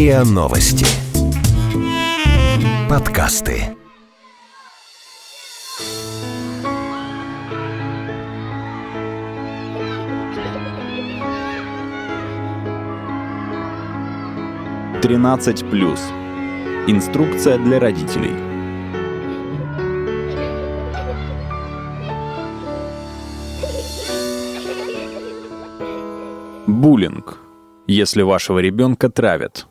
РИА Новости. Подкасты. Тринадцать плюс. Инструкция для родителей. Буллинг. Если вашего ребенка травят.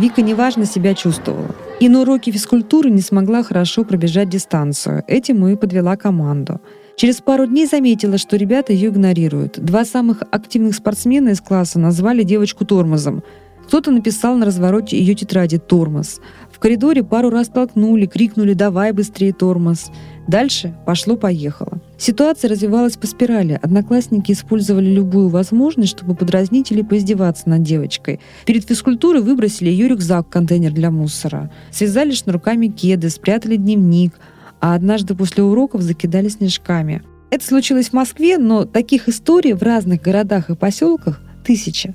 Вика неважно себя чувствовала. И на уроке физкультуры не смогла хорошо пробежать дистанцию. Этим и подвела команду. Через пару дней заметила, что ребята ее игнорируют. Два самых активных спортсмена из класса назвали девочку тормозом. Кто-то написал на развороте ее тетради «тормоз». Коридоре пару раз толкнули, крикнули «давай быстрее тормоз». Дальше пошло-поехало. Ситуация развивалась по спирали. Одноклассники использовали любую возможность, чтобы подразнить или поиздеваться над девочкой. Перед физкультурой выбросили ее рюкзак в контейнер для мусора. Связали шнурками кеды, спрятали дневник, а однажды после уроков закидали снежками. Это случилось в Москве, но таких историй в разных городах и поселках тысяча.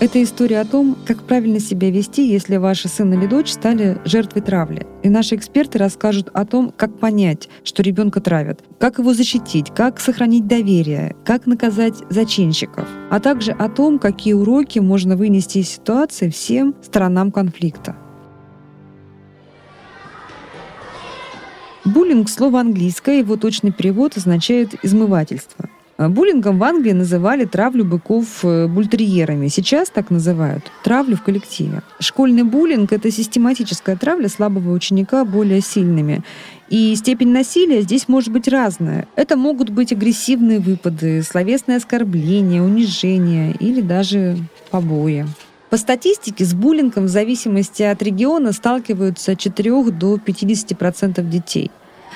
Это история о том, как правильно себя вести, если ваши сын или дочь стали жертвой травли. И наши эксперты расскажут о том, как понять, что ребенка травят, как его защитить, как сохранить доверие, как наказать зачинщиков, а также о том, какие уроки можно вынести из ситуации всем сторонам конфликта. Буллинг – слово английское, его точный перевод означает «измывательство». А буллингом в Англии называли травлю быков э, бультерьерами. Сейчас так называют травлю в коллективе. Школьный буллинг – это систематическая травля слабого ученика более сильными. И степень насилия здесь может быть разная. Это могут быть агрессивные выпады, словесные оскорбления, унижения или даже побои. По статистике, с буллингом в зависимости от региона сталкиваются от 4 до 50% детей.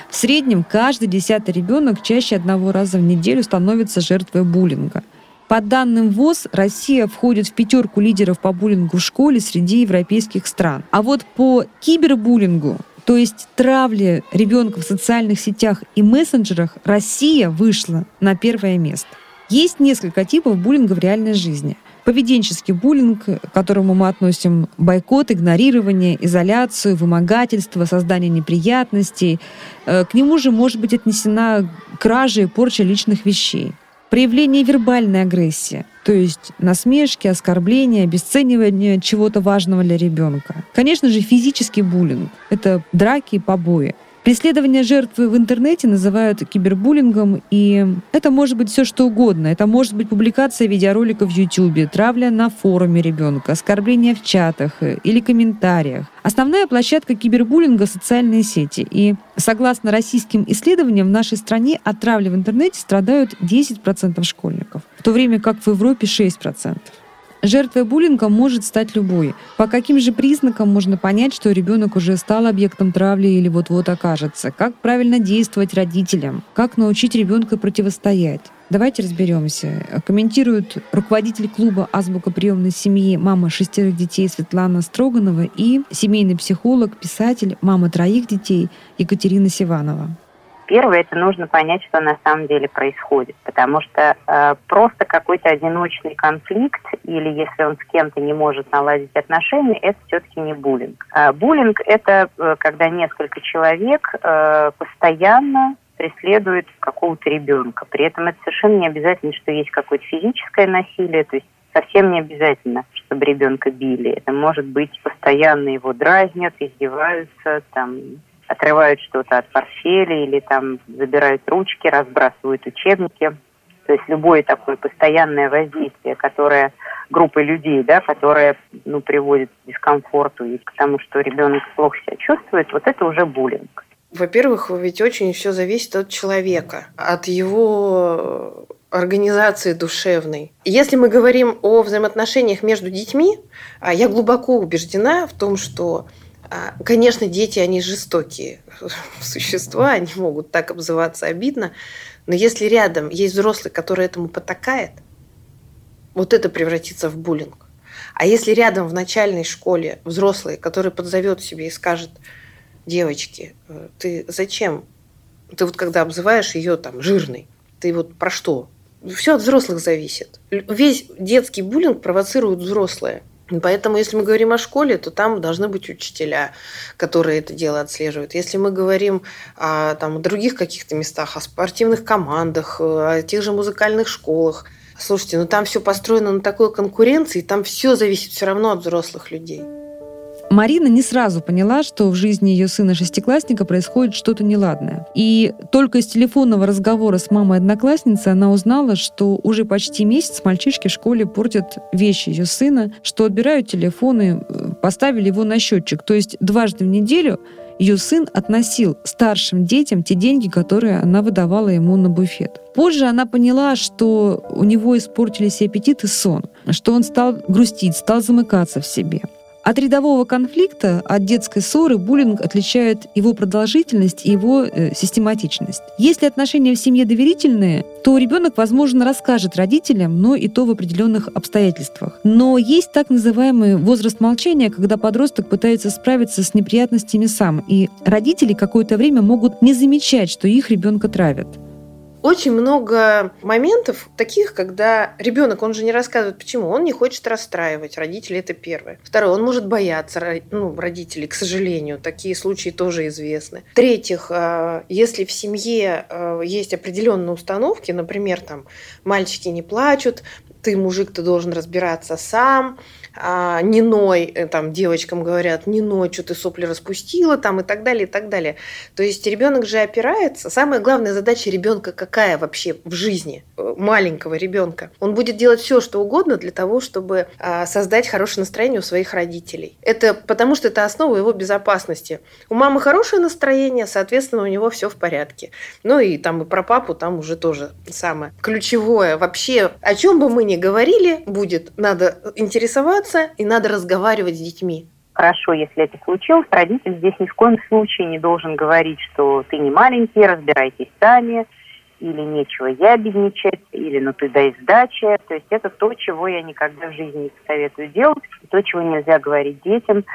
В среднем каждый десятый ребенок чаще одного раза в неделю становится жертвой буллинга. По данным ВОЗ, Россия входит в пятерку лидеров по буллингу в школе среди европейских стран. А вот по кибербуллингу, то есть травле ребенка в социальных сетях и мессенджерах, Россия вышла на первое место. Есть несколько типов буллинга в реальной жизни – поведенческий буллинг, к которому мы относим бойкот, игнорирование, изоляцию, вымогательство, создание неприятностей. Э, к нему же может быть отнесена кража и порча личных вещей. Проявление вербальной агрессии, то есть насмешки, оскорбления, обесценивание чего-то важного для ребенка. Конечно же, физический буллинг – это драки и побои. Преследование жертвы в интернете называют кибербуллингом, и это может быть все что угодно. Это может быть публикация видеоролика в YouTube, травля на форуме ребенка, оскорбления в чатах э, или комментариях. Основная площадка кибербуллинга – социальные сети. И согласно российским исследованиям, в нашей стране от травли в интернете страдают 10% школьников, в то время как в Европе 6%. Жертвой буллинга может стать любой. По каким же признакам можно понять, что ребенок уже стал объектом травли или вот-вот окажется? Как правильно действовать родителям? Как научить ребенка противостоять? Давайте разберемся. Комментируют руководитель клуба «Азбука приемной семьи» мама шестерых детей Светлана Строганова и семейный психолог, писатель, мама троих детей Екатерина Сиванова. Первое, это нужно понять, что на самом деле происходит, потому что э, просто какой-то одиночный конфликт или если он с кем-то не может наладить отношения, это все-таки не буллинг. Э, буллинг это когда несколько человек э, постоянно преследуют какого-то ребенка. При этом это совершенно не обязательно, что есть какое-то физическое насилие, то есть совсем не обязательно, чтобы ребенка били. Это может быть постоянно его дразнят, издеваются, там, отрывают что-то от портфеля или там забирают ручки, разбрасывают учебники. То есть любое такое постоянное воздействие, которое группы людей, да, которое ну, приводит к дискомфорту и к тому, что ребенок плохо себя чувствует, вот это уже буллинг. Во-первых, ведь очень все зависит от человека, от его организации душевной. Если мы говорим о взаимоотношениях между детьми, а я глубоко убеждена в том, что конечно, дети, они жестокие существа, они могут так обзываться обидно, но если рядом есть взрослый, который этому потакает, вот это превратится в буллинг. А если рядом в начальной школе взрослый, который подзовет себе и скажет, девочки, э, ты зачем Ты вот когда обзываешь ее там жирной, ты вот про что? Все от взрослых зависит. Весь детский буллинг провоцируют взрослые. Поэтому, если мы говорим о школе, то там должны быть учителя, которые это дело отслеживают. Если мы говорим о там, других каких-то местах, о спортивных командах, о тех же музыкальных школах, слушайте, ну там все построено на такой конкуренции, там все зависит все равно от взрослых людей. Марина не сразу поняла, что в жизни ее сына-шестиклассника происходит что-то неладное. И только из телефонного разговора с мамой одноклассницы она узнала, что уже почти месяц мальчишки в школе портят вещи ее сына, что отбирают телефоны, э, поставили его на счетчик. То есть дважды в неделю ее сын относил старшим детям те деньги, которые она выдавала ему на буфет. Позже она поняла, что у него испортились и аппетит, и сон, что он стал грустить, стал замыкаться в себе. От рядового конфликта, от детской ссоры буллинг отличает его продолжительность и его э, систематичность. Если отношения в семье доверительные, то ребенок, возможно, расскажет родителям, но и то в определенных обстоятельствах. Но есть так называемый возраст молчания, когда подросток пытается справиться с неприятностями сам, и родители какое-то время могут не замечать, что их ребенка травят. Очень много моментов таких, когда ребенок, он же не рассказывает, почему. Он не хочет расстраивать. Родители это первое. Второе, он может бояться ну, родителей, к сожалению. Такие случаи тоже известны. В-третьих, а, если в семье а, есть определенные установки, например, там мальчики не плачут, ты, мужик, ты должен разбираться сам, а, не ной, э, там девочкам говорят, не ной, что ты сопли распустила, там и так далее, и так далее. То есть ребенок же опирается. Самая главная задача ребенка какая вообще в жизни э, маленького ребенка? Он будет делать все, что угодно для того, чтобы а, создать хорошее настроение у своих родителей. Это потому, что это основа его безопасности. У мамы хорошее настроение, соответственно, у него все в порядке. Ну и там и про папу там уже тоже самое ключевое. Вообще, о чем бы мы ни говорили, будет надо интересоваться общаться и надо разговаривать с детьми. Хорошо, если это случилось, родитель здесь ни в коем случае не должен говорить, что ты не маленький, разбирайтесь сами, или нечего ябедничать, или ну ты дай сдачи. То есть это то, чего я никогда в жизни не советую делать, то, чего нельзя говорить детям.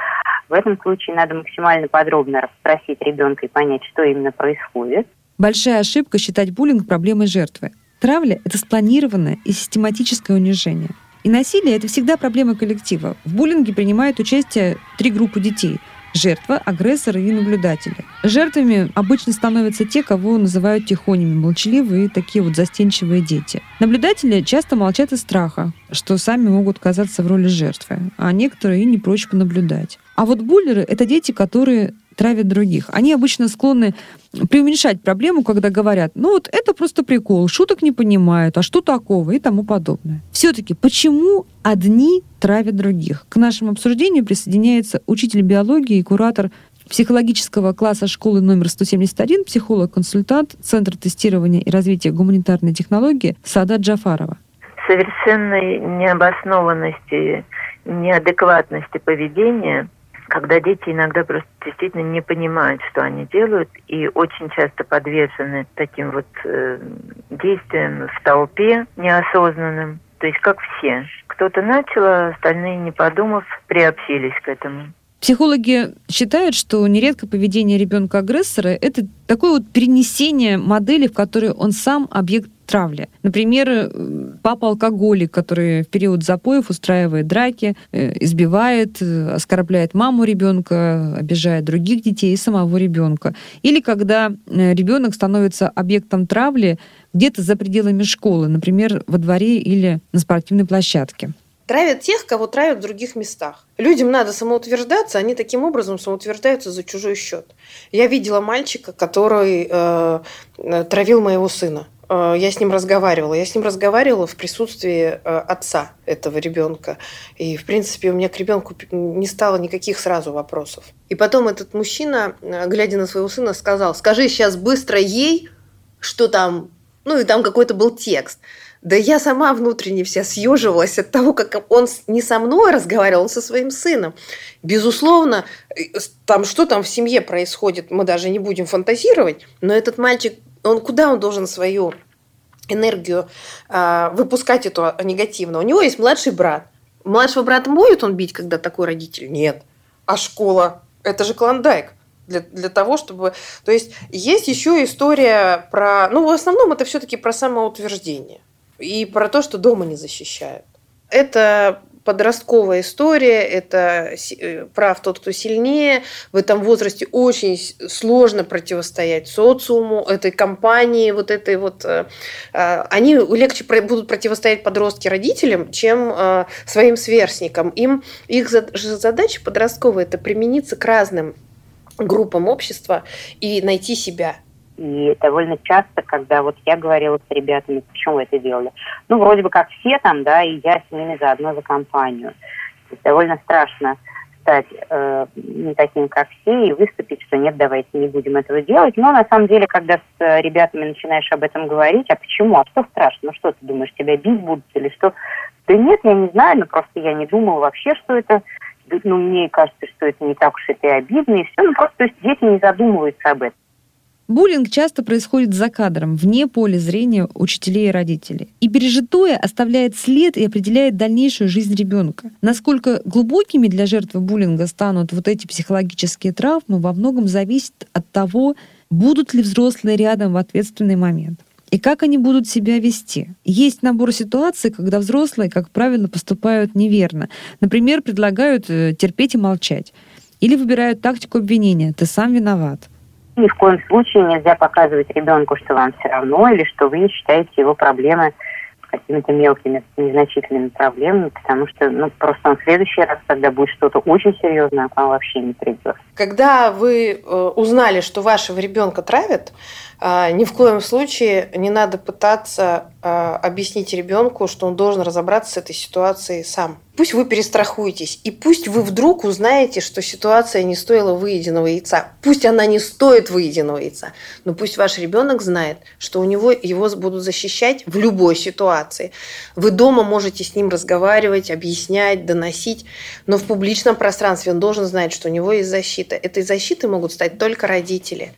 В этом случае надо максимально подробно расспросить ребенка и понять, что именно происходит. Большая ошибка считать буллинг проблемой жертвы. Травля – это спланированное и систематическое унижение – и насилие – это всегда проблема коллектива. В буллинге принимают участие три группы детей – жертва, агрессоры и наблюдатели. Жертвами обычно становятся те, кого называют тихонями, молчаливые такие вот застенчивые дети. Наблюдатели часто молчат из страха, что сами могут оказаться в роли жертвы, а некоторые и не прочь понаблюдать. А вот буллеры — это дети, которые травят других. Они обычно склонны преуменьшать проблему, когда говорят, ну вот это просто прикол, шуток не понимают, а что такого и тому подобное. Все-таки почему одни травят других? К нашему обсуждению присоединяется учитель биологии и куратор психологического класса школы номер 171, психолог-консультант Центра тестирования и развития гуманитарной технологии Сада Джафарова. Совершенной необоснованности, неадекватности поведения – когда дети иногда просто действительно не понимают, что они делают, и очень часто подвержены таким вот э, действиям в толпе неосознанным. То есть как все. Кто-то начал, а остальные, не подумав, приобщились к этому. Психологи считают, что нередко поведение ребенка-агрессора – это такое вот перенесение модели, в которой он сам объект травли. Например, э, папа-алкоголик, который в период запоев устраивает драки, э, избивает, э, оскорбляет маму ребенка, обижает других детей и самого ребенка. Или когда ребенок становится объектом травли где-то за пределами школы, например, во дворе или на спортивной площадке. Травят тех, кого травят в других местах. Людям надо самоутверждаться, они таким образом самоутверждаются за чужой счет. Я видела мальчика, который э, травил моего сына. Э, я с ним разговаривала. Я с ним разговаривала в присутствии э, отца этого ребенка. И, в принципе, у меня к ребенку не стало никаких сразу вопросов. И потом этот мужчина, э, глядя на своего сына, сказал, скажи сейчас быстро ей, что там, ну и там какой-то был текст. Да я сама внутренне вся съеживалась от того, как он не со мной разговаривал, он со своим сыном. Безусловно, там что там в семье происходит, мы даже не будем фантазировать, но этот мальчик, он куда он должен свою энергию э, выпускать эту негативно? У него есть младший брат. Младшего брата будет он бить, когда такой родитель? Нет. А школа? Это же клондайк. для, для того, чтобы... То есть есть еще история про... Ну, в основном это все-таки про самоутверждение и про то, что дома не защищают. Это подростковая история, это э, прав тот, кто сильнее. В этом возрасте очень сложно противостоять социуму, этой компании, вот этой вот... Э, э, они легче будут противостоять подростки родителям, чем своим сверстникам. Им, их задача подростковая – это примениться к разным группам общества и найти себя. И довольно часто, когда вот я говорила с ребятами, почему вы это делали, ну, вроде бы как все там, да, и я с ними заодно за компанию. То есть довольно страшно стать э, не таким, как все, и выступить, что нет, давайте не будем этого делать. Но на самом деле, когда с ребятами начинаешь об этом говорить, а почему, а что страшно, ну что ты думаешь, тебя бить будут или что? Да нет, я не знаю, но просто я не думала вообще, что это ну, мне кажется, что это не так уж это и обидно, и все. Ну, просто то есть дети не задумываются об этом. Буллинг часто происходит за кадром, вне поля зрения учителей и родителей. И пережитое оставляет след и определяет дальнейшую жизнь ребенка. Насколько глубокими для жертвы буллинга станут вот эти психологические травмы, во многом зависит от того, будут ли взрослые рядом в ответственный момент и как они будут себя вести. Есть набор ситуаций, когда взрослые, как правило, поступают неверно. Например, предлагают э, терпеть и молчать. Или выбирают тактику обвинения «ты сам виноват». Ни в коем случае нельзя показывать ребенку, что вам все равно, или что вы считаете его проблемы какими-то мелкими, незначительными проблемами, потому что ну, просто он в следующий раз, когда будет что-то очень серьезное, к вам вообще не придет. Когда вы э, узнали, что вашего ребенка травят, э, ни в коем случае не надо пытаться э, объяснить ребенку, что он должен разобраться с этой ситуацией сам. Пусть вы перестрахуетесь, и пусть вы вдруг узнаете, что ситуация не стоила выеденного яйца. Пусть она не стоит выеденного яйца, но пусть ваш ребенок знает, что у него его будут защищать в любой ситуации. Вы дома можете с ним разговаривать, объяснять, доносить, но в публичном пространстве он должен знать, что у него есть защита. Этой защитой могут стать только родители.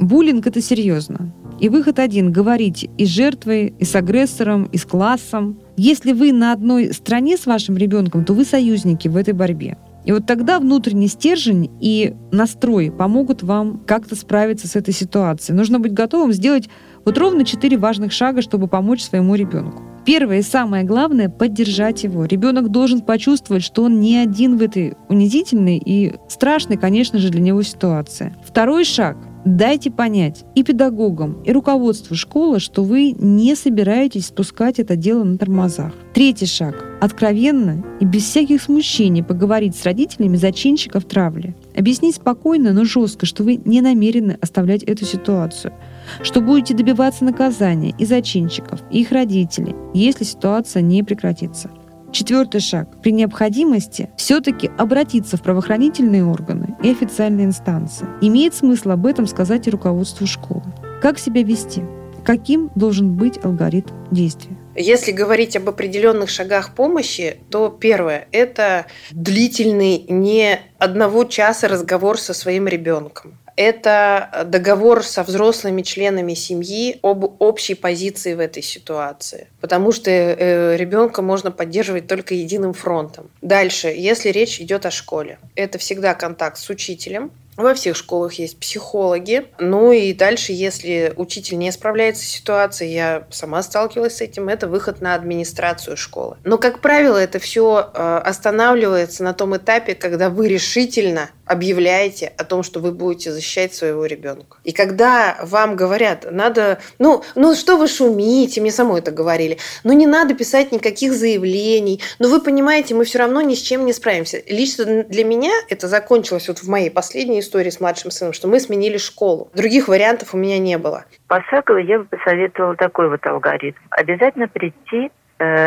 Буллинг – это серьезно. И выход один – говорить и с жертвой, и с агрессором, и с классом. Если вы на одной стороне с вашим ребенком, то вы союзники в этой борьбе. И вот тогда внутренний стержень и настрой помогут вам как-то справиться с этой ситуацией. Нужно быть готовым сделать вот ровно четыре важных шага, чтобы помочь своему ребенку. Первое и самое главное – поддержать его. Ребенок должен почувствовать, что он не один в этой унизительной и страшной, конечно же, для него ситуации. Второй шаг Дайте понять и педагогам, и руководству школы, что вы не собираетесь спускать это дело на тормозах. Третий шаг. Откровенно и без всяких смущений поговорить с родителями зачинщиков травли. Объяснить спокойно, но жестко, что вы не намерены оставлять эту ситуацию, что будете добиваться наказания и зачинщиков, и их родителей, если ситуация не прекратится. Четвертый шаг. При необходимости все-таки обратиться в правоохранительные органы и официальные инстанции. Имеет смысл об этом сказать и руководству школы. Как себя вести? Каким должен быть алгоритм действия? Если говорить об определенных шагах помощи, то первое – это длительный, не одного часа разговор со своим ребенком это договор со взрослыми членами семьи об общей позиции в этой ситуации. Потому что э, ребенка можно поддерживать только единым фронтом. Дальше, если речь идет о школе, это всегда контакт с учителем, во всех школах есть психологи. Ну и дальше, если учитель не справляется с ситуацией, я сама сталкивалась с этим, это выход на администрацию школы. Но, как правило, это все э, останавливается на том этапе, когда вы решительно объявляете о том, что вы будете защищать своего ребенка. И когда вам говорят, надо, ну, ну что вы шумите, мне самой это говорили, ну не надо писать никаких заявлений, но вы понимаете, мы все равно ни с чем не справимся. Лично для меня это закончилось вот в моей последней истории с младшим сыном, что мы сменили школу. Других вариантов у меня не было. Пошагово я бы посоветовала такой вот алгоритм. Обязательно прийти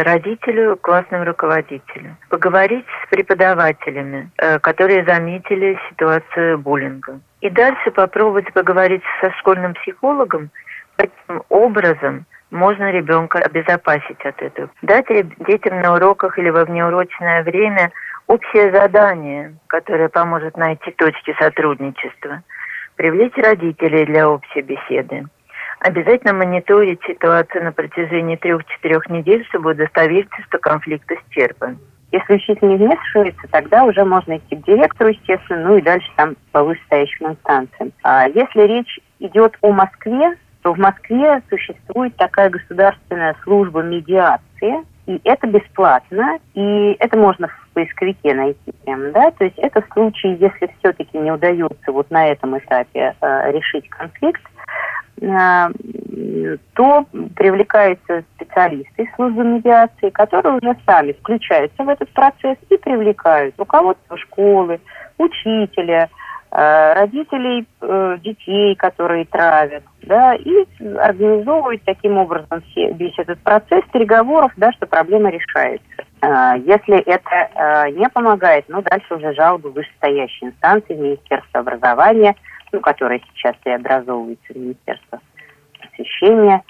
родителю, классному руководителю. Поговорить с преподавателями, э, которые заметили ситуацию буллинга. И дальше попробовать поговорить со школьным психологом, каким образом можно ребенка обезопасить от этого. Дать детям на уроках или во внеурочное время общее задание, которое поможет найти точки сотрудничества, привлечь родителей для общей беседы, обязательно мониторить ситуацию на протяжении трех-четырех недель, чтобы удостовериться, что конфликт исчерпан. Если учитель не вмешивается, тогда уже можно идти к директору, естественно, ну и дальше там по вышестоящим инстанциям. А если речь идет о Москве, то в Москве существует такая государственная служба медиации, и это бесплатно, и это можно в поисковике найти прям, да, то есть это в случае, если все-таки не удается вот на этом этапе э, решить конфликт, то привлекаются специалисты из службы медиации, которые уже сами включаются в этот процесс и привлекают руководство школы, учителя, Э, родителей э, детей, которые травят, да, и организовывать таким образом весь этот процесс переговоров, да, что проблема решается. Э, если это не помогает, ну, дальше уже жалобы вышестоящей инстанции, Министерства образования, ну, которое сейчас и образовывается Министерство просвещения,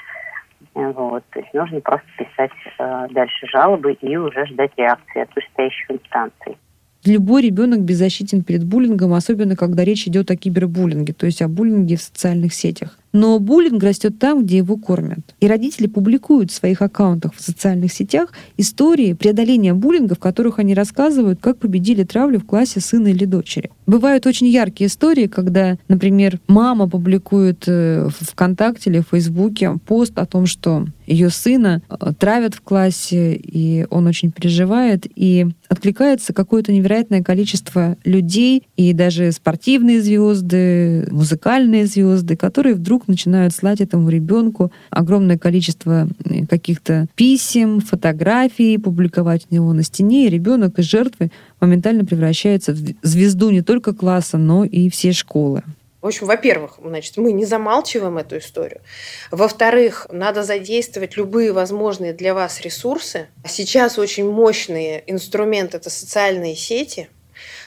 вот, то есть нужно просто писать э, дальше жалобы и уже ждать реакции от вышестоящих инстанций. Любой ребенок беззащитен перед буллингом, особенно когда речь идет о кибербуллинге, то есть о буллинге в социальных сетях. Но буллинг растет там, где его кормят. И родители публикуют в своих аккаунтах в социальных сетях истории преодоления буллинга, в которых они рассказывают, как победили травлю в классе сына или дочери. Бывают очень яркие истории, когда, например, мама публикует э, в ВКонтакте или в Фейсбуке пост о том, что ее сына э, травят в классе, и он очень переживает, и откликается какое-то невероятное количество людей, и даже спортивные звезды, музыкальные звезды, которые вдруг начинают слать этому ребенку огромное количество э, каких-то писем, фотографий, публиковать у него на стене, и ребенок из жертвы моментально превращается в звезду не только класса, но и всей школы. В общем, во-первых, значит, мы не замалчиваем эту историю. Во-вторых, надо задействовать любые возможные для вас ресурсы. Сейчас очень мощный инструмент – это социальные сети –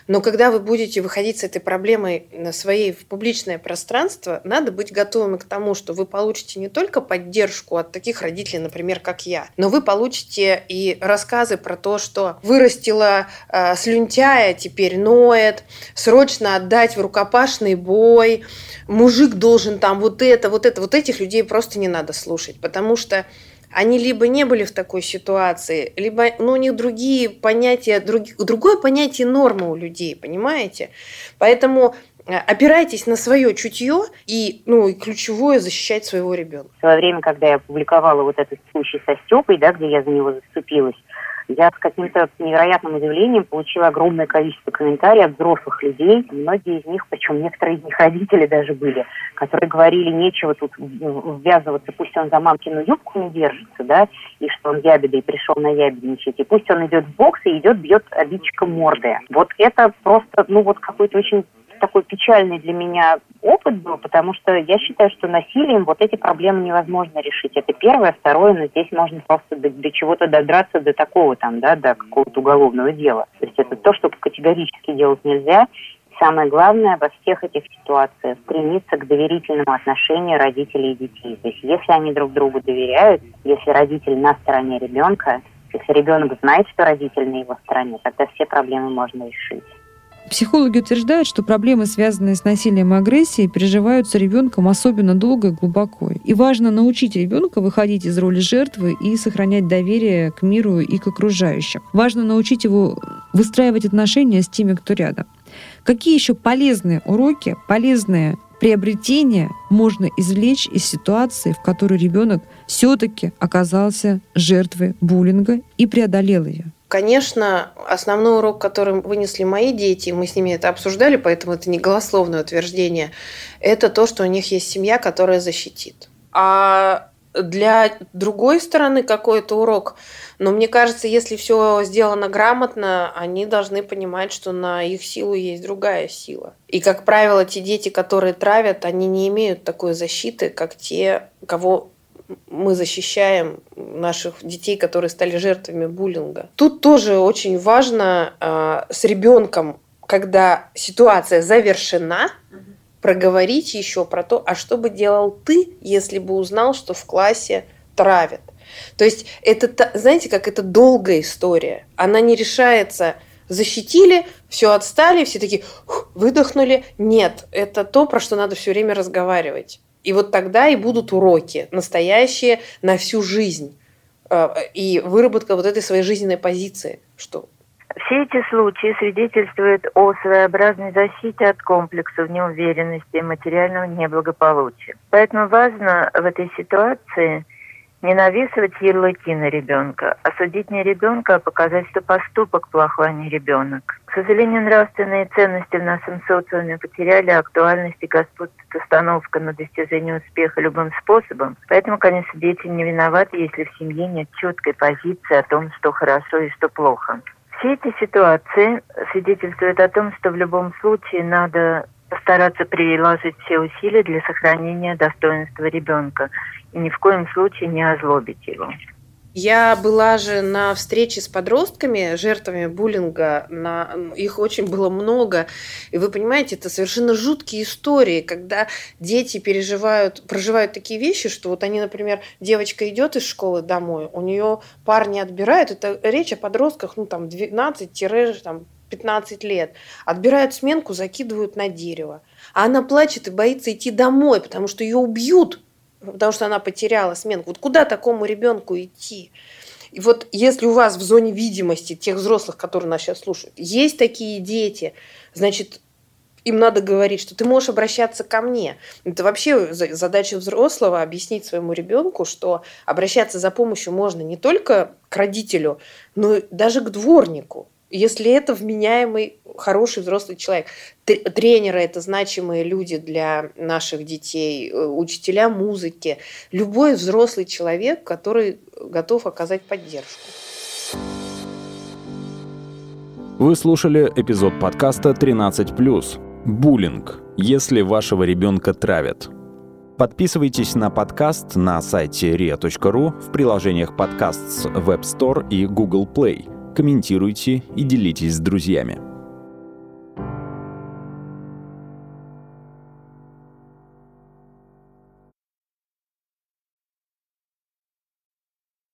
но когда вы будете выходить с этой проблемой на своей в публичное пространство, надо быть готовыми к тому, что вы получите не только поддержку от таких родителей, например, как я, но вы получите и рассказы про то, что вырастила э, слюнтяя, теперь ноет, срочно отдать в рукопашный бой, мужик должен там вот это, вот это. Вот этих людей просто не надо слушать, потому что они либо не были в такой ситуации, либо ну, у них другие понятия, друг, другое понятие нормы у людей, понимаете? Поэтому э, опирайтесь на свое чутье и, ну, и ключевое защищать своего ребенка. В свое время, когда я опубликовала вот этот случай со Степой, да, где я за него заступилась, я с каким-то невероятным удивлением получила огромное количество комментариев взрослых людей. Многие из них, причем некоторые из них родители даже были, которые говорили, нечего тут ввязываться, пусть он за мамкину юбку не держится, да, и что он ябеда и пришел на ябедничать, и пусть он идет в бокс и идет, бьет обидчика морды. Вот это просто, ну вот какой-то очень такой печальный для меня опыт был, потому что я считаю, что насилием вот эти проблемы невозможно решить. Это первое. Второе, но здесь можно просто до, до чего-то додраться, до такого там, да, до какого-то уголовного дела. То есть это то, что категорически делать нельзя. Самое главное во всех этих ситуациях стремиться к доверительному отношению родителей и детей. То есть если они друг другу доверяют, если родитель на стороне ребенка, если ребенок знает, что родитель на его стороне, тогда все проблемы можно решить. Психологи утверждают, что проблемы, связанные с насилием и агрессией, переживаются ребенком особенно долго и глубоко. И важно научить ребенка выходить из роли жертвы и сохранять доверие к миру и к окружающим. Важно научить его выстраивать отношения с теми, кто рядом. Какие еще полезные уроки, полезные приобретения можно извлечь из ситуации, в которой ребенок все-таки оказался жертвой буллинга и преодолел ее? Конечно, основной урок, который вынесли мои дети, мы с ними это обсуждали, поэтому это не голословное утверждение, это то, что у них есть семья, которая защитит. А для другой стороны какой-то урок, но мне кажется, если все сделано грамотно, они должны понимать, что на их силу есть другая сила. И, как правило, те дети, которые травят, они не имеют такой защиты, как те, кого мы защищаем наших детей, которые стали жертвами буллинга. Тут тоже очень важно э, с ребенком, когда ситуация завершена, проговорить еще про то, а что бы делал ты, если бы узнал, что в классе травят. То есть это, знаете, как это долгая история. Она не решается защитили, все отстали, все такие выдохнули. Нет, это то, про что надо все время разговаривать. И вот тогда и будут уроки, настоящие на всю жизнь. Э, и выработка вот этой своей жизненной позиции, что Все эти случаи свидетельствуют о своеобразной защите от комплексов неуверенности и материального неблагополучия. Поэтому важно в этой ситуации не навесывать ярлыки на ребенка, а судить не ребенка, а показать, что поступок плохой, а не ребенок. К сожалению, нравственные ценности в нашем социуме потеряли актуальность и господствует установка на достижение успеха любым способом. Поэтому, конечно, дети не виноваты, если в семье нет четкой позиции о том, что хорошо и что плохо. Все эти ситуации свидетельствуют о том, что в любом случае надо постараться приложить все усилия для сохранения достоинства ребенка ни в коем случае не озлобить его. Я была же на встрече с подростками, жертвами буллинга, на... их очень было много. И вы понимаете, это совершенно жуткие истории, когда дети переживают, проживают такие вещи, что вот они, например, девочка идет из школы домой, у нее парни отбирают, это речь о подростках, ну там 12-15 лет, отбирают сменку, закидывают на дерево. А она плачет и боится идти домой, потому что ее убьют потому что она потеряла сменку. Вот куда такому ребенку идти? И вот если у вас в зоне видимости тех взрослых, которые нас сейчас слушают, есть такие дети, значит, им надо говорить, что ты можешь обращаться ко мне. Это вообще задача взрослого объяснить своему ребенку, что обращаться за помощью можно не только к родителю, но даже к дворнику если это вменяемый, хороший взрослый человек. Тренеры – это значимые люди для наших детей, э, учителя музыки. Любой взрослый человек, который готов оказать поддержку. Вы слушали эпизод подкаста «13+.» Буллинг. Если вашего ребенка травят. Подписывайтесь на подкаст на сайте ria.ru в приложениях подкаст с Web Store и Google Play – комментируйте и делитесь с друзьями.